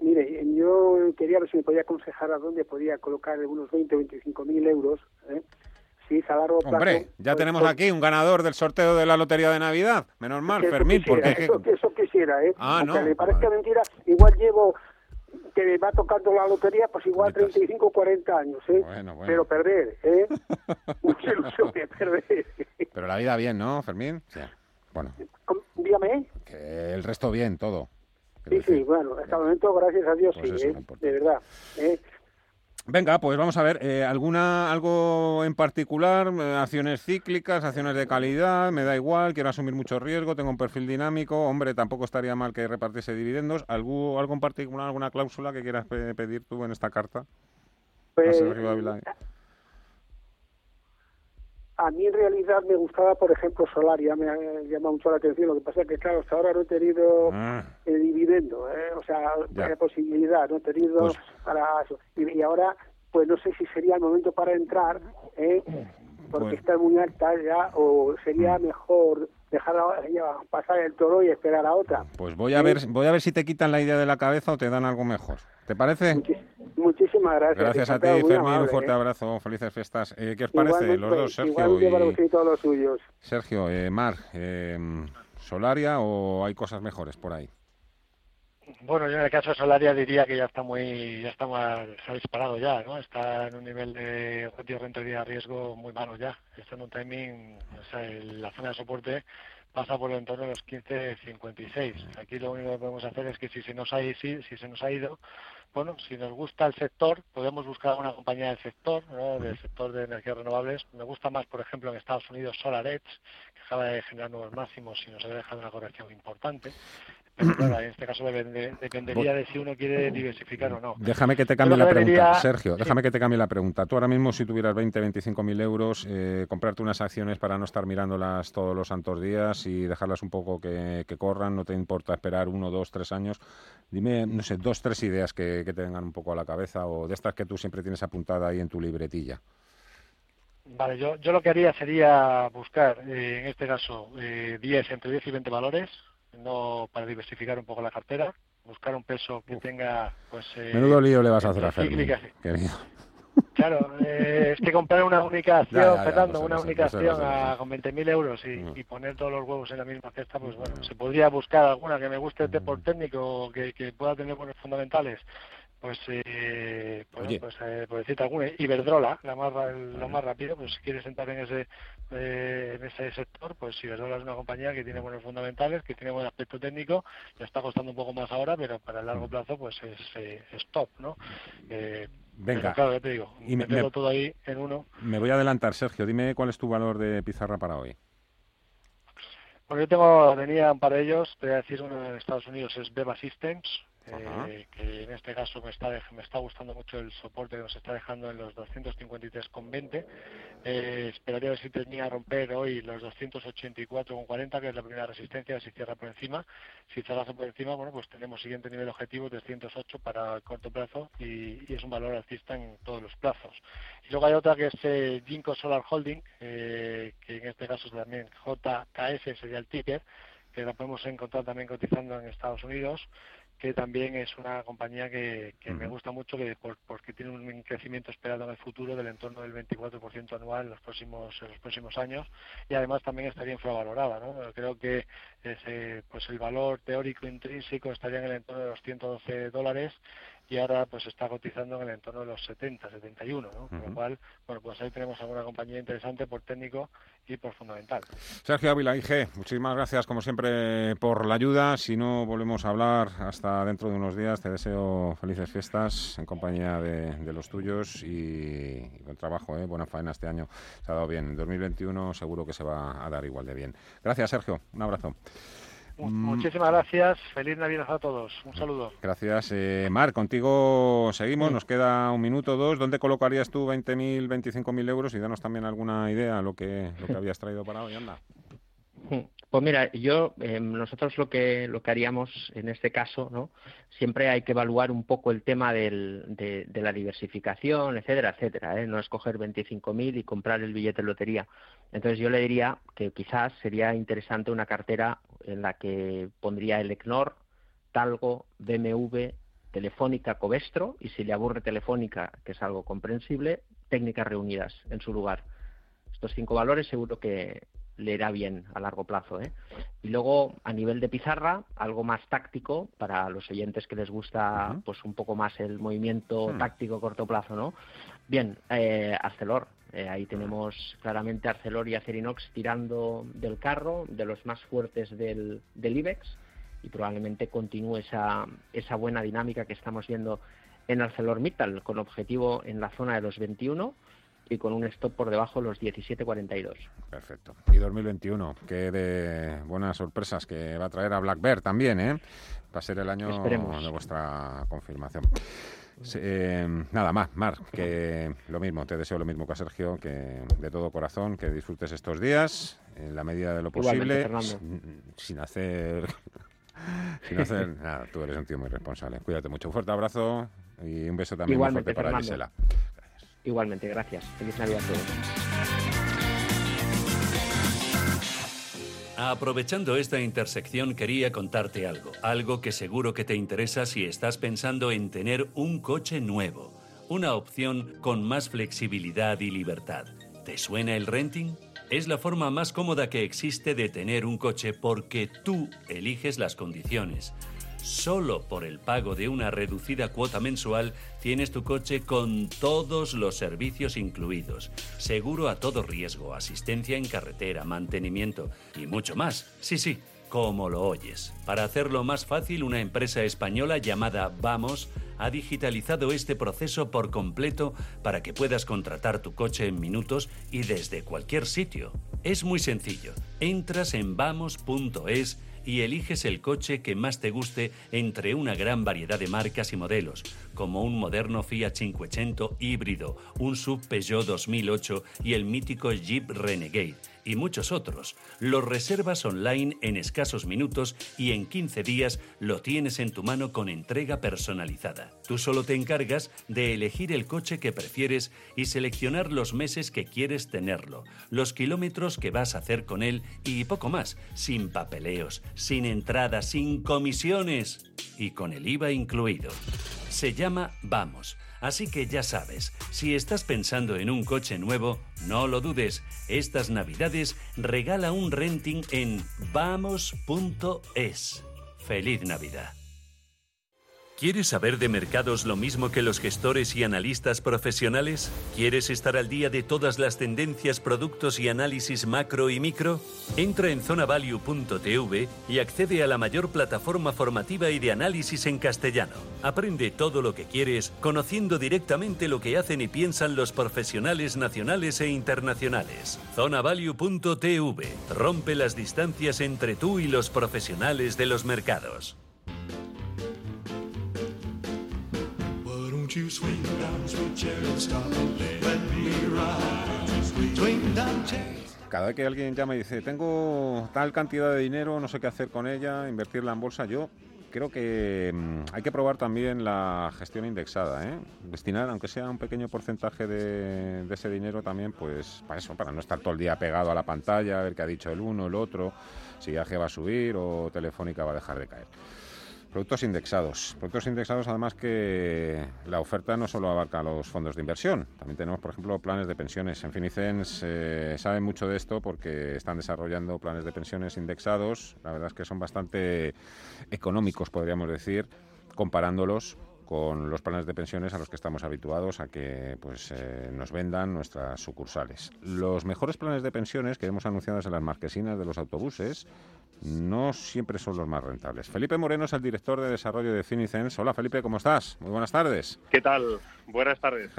Speaker 29: Mire, yo quería ver si me podía aconsejar a dónde podía colocar unos 20 o 25 mil euros. ¿eh? Sí, a largo plazo.
Speaker 14: Hombre, ya
Speaker 29: pues,
Speaker 14: tenemos aquí un ganador del sorteo de la Lotería de Navidad. Menos mal,
Speaker 29: eso
Speaker 14: Fermín,
Speaker 29: quisiera,
Speaker 14: porque...
Speaker 29: Eso, eso quisiera, ¿eh?
Speaker 14: Ah,
Speaker 29: Aunque
Speaker 14: no.
Speaker 29: me parezca mentira, igual llevo que me va tocando la lotería, pues igual 35 o 40 años, ¿eh?
Speaker 14: Bueno, bueno.
Speaker 29: Pero perder, ¿eh? [laughs] Mucha ilusión de perder.
Speaker 14: Pero la vida bien, ¿no, Fermín? Sí. Bueno.
Speaker 29: Dígame.
Speaker 14: Que el resto bien, todo.
Speaker 29: Sí, sí, bueno, hasta el momento, gracias a Dios, pues sí, ¿eh? de verdad. ¿eh?
Speaker 14: Venga, pues vamos a ver, eh, ¿alguna algo en particular? Acciones cíclicas, acciones de calidad, me da igual, quiero asumir mucho riesgo, tengo un perfil dinámico, hombre, tampoco estaría mal que repartiese dividendos. ¿Algo, algo en particular, alguna cláusula que quieras pedir tú en esta carta?
Speaker 29: Pues, a mí en realidad me gustaba, por ejemplo, Solaria, me ha llamado mucho la atención. Lo que pasa es que, claro, hasta ahora no he tenido ah. el dividendo, ¿eh? o sea, la posibilidad, no he tenido pues para eso. Y, ahora, pues no sé si sería el momento para entrar, ¿eh? porque está muy alta ya, o sería mm. mejor dejar pasar el toro y esperar a otra.
Speaker 14: Pues voy a ver, voy a ver si te quitan la idea de la cabeza o te dan algo mejor. ¿Te parece?
Speaker 29: muchísimas gracias.
Speaker 14: Gracias a ti, Fermín. Un fuerte ¿eh? abrazo. Felices fiestas. Eh, ¿Qué os parece los dos, Sergio?
Speaker 29: y... todos los suyos.
Speaker 14: Sergio, eh, Mar, eh, ¿Solaria o hay cosas mejores por ahí?
Speaker 16: Bueno, yo en el caso de Solaria diría que ya está muy, ya está más, se ha disparado ya, ¿no? Está en un nivel de objetivo de rentabilidad riesgo muy malo ya. Está en un timing, o sea, la zona de soporte pasa por el entorno de los 15.56. Aquí lo único que podemos hacer es que si se nos ha, si, si se nos ha ido, bueno, si nos gusta el sector, podemos buscar una compañía del sector, ¿no? del sector de energías renovables. Me gusta más, por ejemplo, en Estados Unidos SolarEdge, que acaba de generar nuevos máximos y nos ha dejado una corrección importante. Claro, en este caso dependería de si uno quiere diversificar o no.
Speaker 14: Déjame que te cambie la pregunta, Sergio. Déjame que te cambie la pregunta. Tú ahora mismo, si tuvieras 20, 25 mil euros, eh, comprarte unas acciones para no estar mirándolas todos los santos días y dejarlas un poco que, corran, no te importa esperar uno, dos, tres años. Dime, no sé, dos, tres ideas que, te vengan un poco a la cabeza o de estas que tú siempre tienes apuntada ahí en tu libretilla.
Speaker 16: Vale, yo, yo lo que haría sería buscar, eh, en este caso, eh, 10, entre 10 y 20 valores, no para diversificar un poco la cartera, buscar un peso que tenga, pues...
Speaker 14: Eh, Menudo lío le vas a hacer a Fermi,
Speaker 16: Claro, eh, es que comprar una única [laughs] acción, Fernando, una única acción a, con 20.000 euros mm. y, poner todos los huevos en la misma cesta, pues bueno, se podría buscar alguna que me guste por técnico, que, que pueda tener buenos fundamentales, pues, eh, pues, pues eh, por decirte alguna, Iberdrola, la más, lo más rápido, pues si quieres entrar en ese, eh, en ese sector, pues Iberdrola es una compañía que tiene buenos fundamentales, que tiene buen aspecto técnico, le está costando un poco más ahora, pero para el largo plazo pues es, eh, top, ¿no? Eh,
Speaker 14: Venga.
Speaker 16: claro, ya te digo, y me, todo ahí en uno.
Speaker 14: Me voy a adelantar, Sergio, dime cuál es tu valor de pizarra para hoy.
Speaker 16: Bueno, yo tengo, tenía un par de ellos, te voy a decir uno en Estados Unidos es Beba Systems, eh, que en este caso me está, me está gustando mucho el soporte que nos está dejando en los 253,20. Eh, esperaría ver si tenía a romper hoy los 284,40, que es la primera resistencia, si cierra por encima. Si cerrase por encima, bueno, pues tenemos siguiente nivel objetivo, 308 para el corto plazo y, es un valor alcista en todos los plazos. Y luego hay otra que es eh, Ginkgo Solar Holding, eh, que en este caso es también JKS, sería el ticker, que la podemos encontrar también cotizando en Estados Unidos que también es una compañía que, me gusta mucho que porque tiene un crecimiento esperado en el futuro del entorno del 24% anual en los próximos en los próximos años y además también estaría infravalorada ¿no? creo que ese, pues el valor teórico intrínseco estaría en el entorno de los 112 dólares y ahora pues está cotizando en el entorno de los 70, 71, ¿no? Con lo cual, bueno, pues ahí tenemos alguna compañía interesante por técnico y por fundamental.
Speaker 14: Sergio Ávila, IG, muchísimas gracias como siempre por la ayuda. Si no volvemos a hablar hasta dentro de unos días, te deseo felices fiestas en compañía de, los tuyos y, buen trabajo, ¿eh? buena faena este año. Se ha dado bien. En 2021 seguro que se va a dar igual de bien. Gracias, Sergio. Un abrazo.
Speaker 16: Mm. Muchísimas gracias. Feliz Navidad a todos. Un saludo.
Speaker 14: Gracias. Eh, Mar, contigo seguimos. Nos queda un minuto o dos. ¿Dónde colocarías tú 20.000, 25.000 euros? Y danos también alguna idea lo que, lo que habías traído para hoy. Anda. [laughs]
Speaker 15: Pues mira, yo eh, nosotros lo que lo que haríamos en este caso, ¿no? Siempre hay que evaluar un poco el tema del, de, la diversificación, etcétera, etcétera. ¿eh? No escoger 25.000 y comprar el billete de lotería. Entonces yo le diría que quizás sería interesante una cartera en la que pondría el ECNOR, Talgo, BMW, Telefónica, Covestro y si le aburre Telefónica, que es algo comprensible, técnicas reunidas en su lugar. Estos cinco valores seguro que, le irá bien a largo plazo. ¿eh? Y luego, a nivel de pizarra, algo más táctico para los oyentes que les gusta pues un poco más el movimiento hmm. táctico corto plazo. ¿no? Bien, eh, Arcelor. Eh, ahí tenemos claramente Arcelor y Acerinox tirando del carro, de los más fuertes del, del IBEX. y probablemente continúe esa, esa buena dinámica que estamos viendo en ArcelorMittal, con objetivo en la zona de los 21 y con un stop por debajo de los 17.42.
Speaker 14: Perfecto. Y 2021, que de buenas sorpresas que va a traer a Black Bear también, ¿eh? Va a ser el año de vuestra confirmación. Eh, nada más, Mar, que lo mismo, te deseo lo mismo que a Sergio, que de todo corazón, que disfrutes estos días en la medida de lo posible, sin, hacer [laughs] sin hacer nada. Tú eres un tío muy responsable. Cuídate mucho. Un fuerte abrazo y un beso también muy fuerte para Gisela.
Speaker 15: Igualmente, gracias. Feliz Navidad a todos.
Speaker 1: Aprovechando esta intersección quería contarte algo, algo que seguro que te interesa si estás pensando en tener un coche nuevo, una opción con más flexibilidad y libertad. ¿Te suena el renting? Es la forma más cómoda que existe de tener un coche porque tú eliges las condiciones Solo por el pago de una reducida cuota mensual tienes tu coche con todos los servicios incluidos. Seguro a todo riesgo, asistencia en carretera, mantenimiento y mucho más. Sí, sí, como lo oyes. Para hacerlo más fácil, una empresa española llamada Vamos ha digitalizado este proceso por completo para que puedas contratar tu coche en minutos y desde cualquier sitio. Es muy sencillo. Entras en vamos.es y eliges el coche que más te guste entre una gran variedad de marcas y modelos, como un moderno Fiat 500 híbrido, un Sub Peugeot 2008 y el mítico Jeep Renegade y muchos otros. Los reservas online en escasos minutos y en 15 días lo tienes en tu mano con entrega personalizada. Tú solo te encargas de elegir el coche que prefieres y seleccionar los meses que quieres tenerlo, los kilómetros que vas a hacer con él y poco más, sin papeleos, sin entrada, sin comisiones y con el IVA incluido. Se llama Vamos Así que ya sabes, si estás pensando en un coche nuevo, no lo dudes. Estas navidades regala un renting en vamos.es. Feliz Navidad. ¿Quieres saber de mercados lo mismo que los gestores y analistas profesionales? ¿Quieres estar al día de todas las tendencias, productos y análisis macro y micro? Entra en zonavalue.tv y accede a la mayor plataforma formativa y de análisis en castellano. Aprende todo lo que quieres conociendo directamente lo que hacen y piensan los profesionales nacionales e internacionales. Zonavalue.tv rompe las distancias entre tú y los profesionales de los mercados.
Speaker 14: Cada vez que alguien llama y dice, tengo tal cantidad de dinero, no sé qué hacer con ella, invertirla en bolsa, yo creo que mm, hay que probar también la gestión indexada, ¿eh? destinar, aunque sea un pequeño porcentaje de, de, ese dinero también, pues para eso, para no estar todo el día pegado a la pantalla, a ver qué ha dicho el uno, el otro, si viaje va a subir o Telefónica va a dejar de caer. Productos indexados. Productos indexados, además que la oferta no solo abarca los fondos de inversión, también tenemos, por ejemplo, planes de pensiones. En Finicens eh, saben mucho de esto porque están desarrollando planes de pensiones indexados. La verdad es que son bastante económicos, podríamos decir, comparándolos con los planes de pensiones a los que estamos habituados a que pues eh, nos vendan nuestras sucursales. Los mejores planes de pensiones que hemos anunciado en las marquesinas de los autobuses no siempre son los más rentables. Felipe Moreno es el director de desarrollo de Finicens. Hola Felipe, ¿cómo estás? Muy buenas tardes.
Speaker 30: ¿Qué tal? Buenas tardes.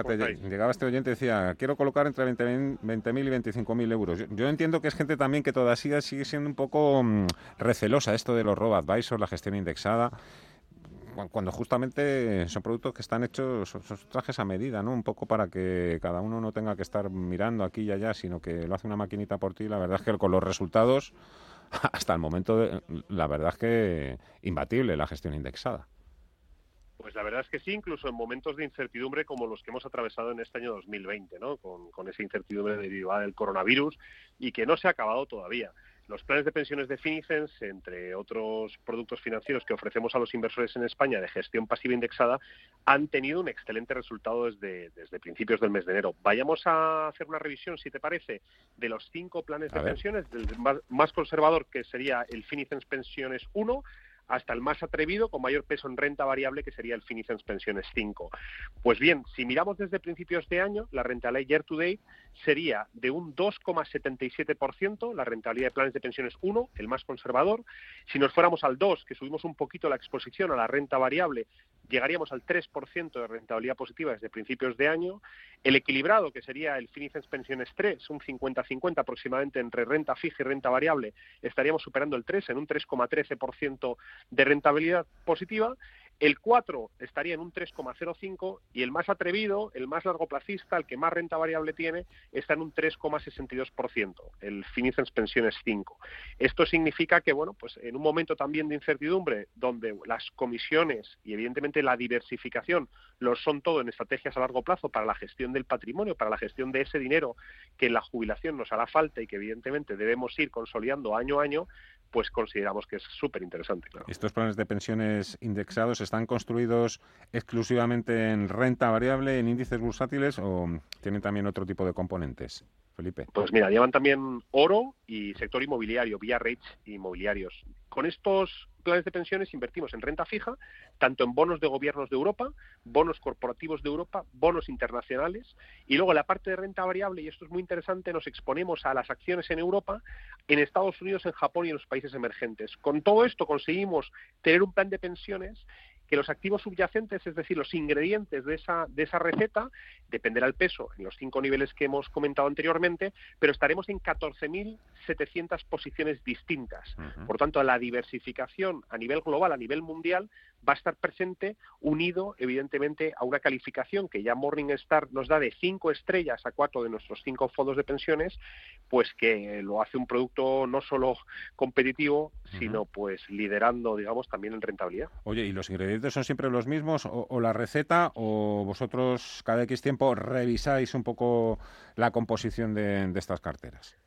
Speaker 14: llegaba este oyente y decía, quiero colocar entre 20.000 20 y 25.000 euros. Yo, entiendo que es gente también que todavía sigue siendo un poco mm, recelosa esto de los robo-advisors, la gestión indexada cuando justamente son productos que están hechos, son, trajes a medida, ¿no? Un poco para que cada uno no tenga que estar mirando aquí y allá, sino que lo hace una maquinita por ti. La verdad es que con los resultados [laughs] hasta el momento, la verdad es que imbatible la gestión indexada.
Speaker 30: Pues la verdad es que sí, incluso en momentos de incertidumbre como los que hemos atravesado en este año 2020, ¿no? con esa incertidumbre derivada del coronavirus y que no se ha acabado todavía. Los planes de pensiones de Finicens, entre otros productos financieros que ofrecemos a los inversores en España de gestión pasiva indexada, han tenido un excelente resultado desde, desde principios del mes de enero. Vayamos a hacer una revisión, si te parece, de los cinco planes de pensiones, del más, conservador, que sería el Finicens Pensiones 1, hasta el más atrevido con mayor peso en renta variable que sería el Finicens Pensiones 5. Pues bien, si miramos desde principios de año, la rentabilidad year to date sería de un 2,77%, la rentabilidad de planes de pensiones 1, el más conservador. Si nos fuéramos al 2, que subimos un poquito la exposición a la renta variable, llegaríamos al 3% de rentabilidad positiva desde principios de año. El equilibrado, que sería el Finicens Pensiones 3, un 50-50 aproximadamente entre renta fija y renta variable, estaríamos superando el 3 en un 3,13% de rentabilidad positiva el 4 estaría en un 3,05 y el más atrevido, el más largoplacista, el que más renta variable tiene, está en un 3,62%, el Finicens Pensiones 5. Esto significa que, bueno, pues en un momento también de incertidumbre, donde las comisiones y evidentemente la diversificación lo son todo en estrategias a largo plazo para la gestión del patrimonio, para la gestión de ese dinero que en la jubilación nos hará falta y que evidentemente debemos ir consolidando año a año, pues consideramos que es súper interesante.
Speaker 14: ¿Estos planes de pensiones indexados están construidos exclusivamente en renta variable, en índices bursátiles o tienen también otro tipo de componentes? Felipe.
Speaker 30: Pues mira, llevan también oro y sector inmobiliario, vía rates inmobiliarios. Con estos planes de pensiones invertimos en renta fija, tanto en bonos de gobiernos de Europa, bonos corporativos de Europa, bonos internacionales, y luego la parte de renta variable, y esto es muy interesante, nos exponemos a las acciones en Europa, en Estados Unidos, en Japón y en los países emergentes. Con todo esto conseguimos tener un plan de pensiones que los activos subyacentes, es decir, los ingredientes de esa, de esa receta, dependerá el peso en los cinco niveles que hemos comentado anteriormente, pero estaremos en 14.700 posiciones distintas. Por tanto, la diversificación a nivel global, a nivel mundial, va a estar presente unido, evidentemente, a una calificación que ya Morningstar nos da de cinco estrellas a cuatro de nuestros cinco fondos de pensiones, pues que lo hace un producto no solo competitivo, sino pues liderando, digamos, también en rentabilidad.
Speaker 14: Oye, ¿y los ingredientes son siempre los mismos o, la receta o vosotros cada X tiempo revisáis un poco la composición de estas carteras?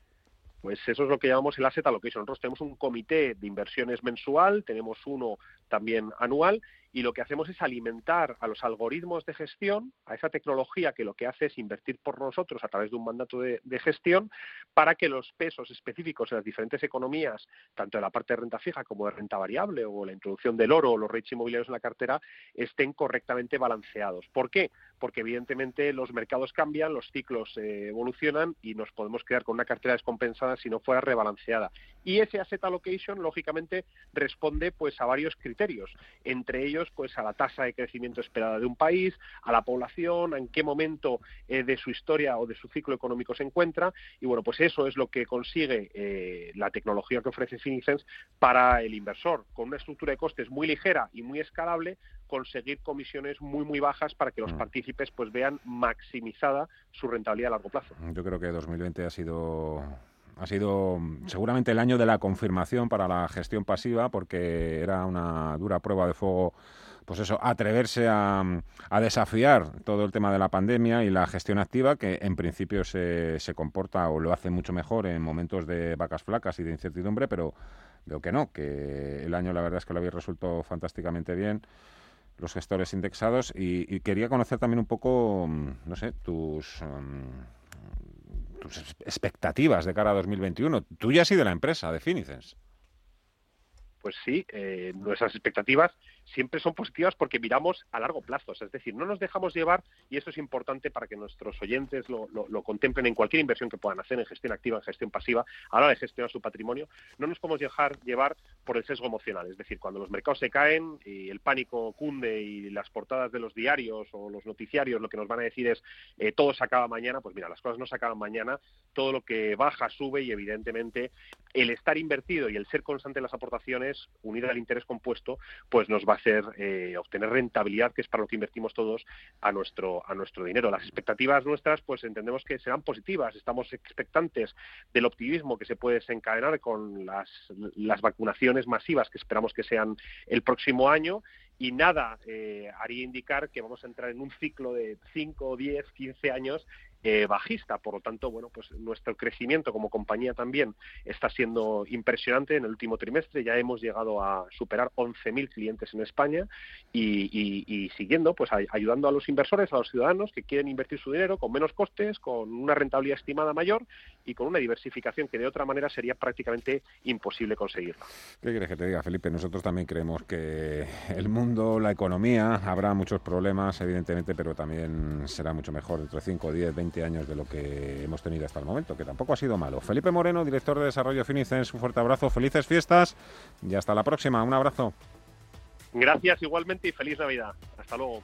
Speaker 30: Pues eso es lo que llamamos el asset allocation. Nosotros tenemos un comité de inversiones mensual, tenemos uno también anual y lo que hacemos es alimentar a los algoritmos de gestión, a esa tecnología que lo que hace es invertir por nosotros a través de un mandato de, gestión para que los pesos específicos en las diferentes economías, tanto de la parte de renta fija como de renta variable o la introducción del oro o los rates inmobiliarios en la cartera, estén correctamente balanceados. ¿Por qué? Porque evidentemente los mercados cambian, los ciclos eh, evolucionan y nos podemos quedar con una cartera descompensada si no fuera rebalanceada. Y ese asset allocation, lógicamente, responde pues a varios criterios, entre ellos pues a la tasa de crecimiento esperada de un país, a la población, en qué momento eh, de su historia o de su ciclo económico se encuentra y bueno, pues eso es lo que consigue eh, la tecnología que ofrece Finicens para el inversor, con una estructura de costes muy ligera y muy escalable, conseguir comisiones muy muy bajas para que los mm. partícipes pues vean maximizada su rentabilidad a largo plazo.
Speaker 14: Yo creo que 2020 ha sido ha sido mm, seguramente el año de la confirmación para la gestión pasiva porque era una dura prueba de fuego pues eso, atreverse a, a, desafiar todo el tema de la pandemia y la gestión activa, que en principio se, comporta o lo hace mucho mejor en momentos de vacas flacas y de incertidumbre, pero veo que no, que el año la verdad es que lo habéis resuelto fantásticamente bien los gestores indexados. Y, quería conocer también un poco, mm, no sé, tus... Mm, tus expectativas de cara a 2021. Tú ya has sido la empresa de Finicens.
Speaker 30: Pues sí, eh, nuestras expectativas siempre son positivas porque miramos a largo plazo. Es decir, no nos dejamos llevar, y esto es importante para que nuestros oyentes lo, contemplen en cualquier inversión que puedan hacer en gestión activa, en gestión pasiva, a la hora de gestionar su patrimonio, no nos podemos dejar llevar por el sesgo emocional. Es decir, cuando los mercados se caen y el pánico cunde y las portadas de los diarios o los noticiarios lo que nos van a decir es eh, todo se acaba mañana, pues mira, las cosas no se acaban mañana, todo lo que baja sube y evidentemente el estar invertido y el ser constante en las aportaciones, unido al interés compuesto, pues nos va a hacer eh, obtener rentabilidad, que es para lo que invertimos todos a nuestro, a nuestro dinero. Las expectativas nuestras, pues entendemos que serán positivas. Estamos expectantes del optimismo que se puede desencadenar con las, las vacunaciones masivas que esperamos que sean el próximo año y nada eh, haría indicar que vamos a entrar en un ciclo de 5, 10, 15 años eh, bajista. Por lo tanto, bueno, pues nuestro crecimiento como compañía también está siendo impresionante. En el último trimestre ya hemos llegado a superar 11.000 clientes en España y, siguiendo, pues ayudando a los inversores, a los ciudadanos que quieren invertir su dinero con menos costes, con una rentabilidad estimada mayor y con una diversificación que de otra manera sería prácticamente imposible conseguirla.
Speaker 14: ¿Qué quieres que te diga, Felipe? Nosotros también creemos que el mundo, la economía, habrá muchos problemas, evidentemente, pero también será mucho mejor dentro de 5, 10, 20 años de lo que hemos tenido hasta el momento, que tampoco ha sido malo. Felipe Moreno, director de desarrollo Finicens, un fuerte abrazo, felices fiestas y hasta la próxima. Un abrazo.
Speaker 30: Gracias igualmente y feliz Navidad. Hasta luego.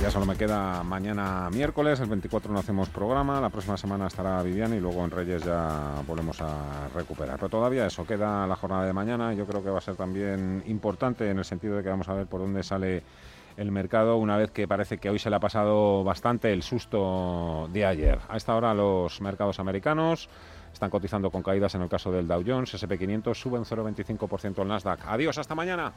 Speaker 14: ya solo me queda mañana miércoles, el 24 no hacemos programa, la próxima semana estará Viviana y luego en Reyes ya volvemos a recuperar. Pero todavía eso, queda la jornada de mañana, yo creo que va a ser también importante en el sentido de que vamos a ver por dónde sale el mercado una vez que parece que hoy se le ha pasado bastante el susto de ayer. A esta hora los mercados americanos están cotizando con caídas en el caso del Dow Jones, SP500 suben 0,25% el Nasdaq. Adiós, hasta mañana.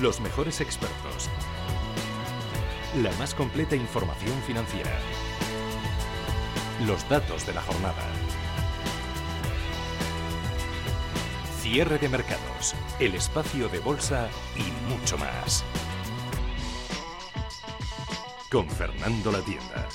Speaker 5: Los mejores expertos. La más completa información financiera. Los datos de la jornada. Cierre de mercados. El espacio de bolsa y mucho más. Con Fernando La Tienda.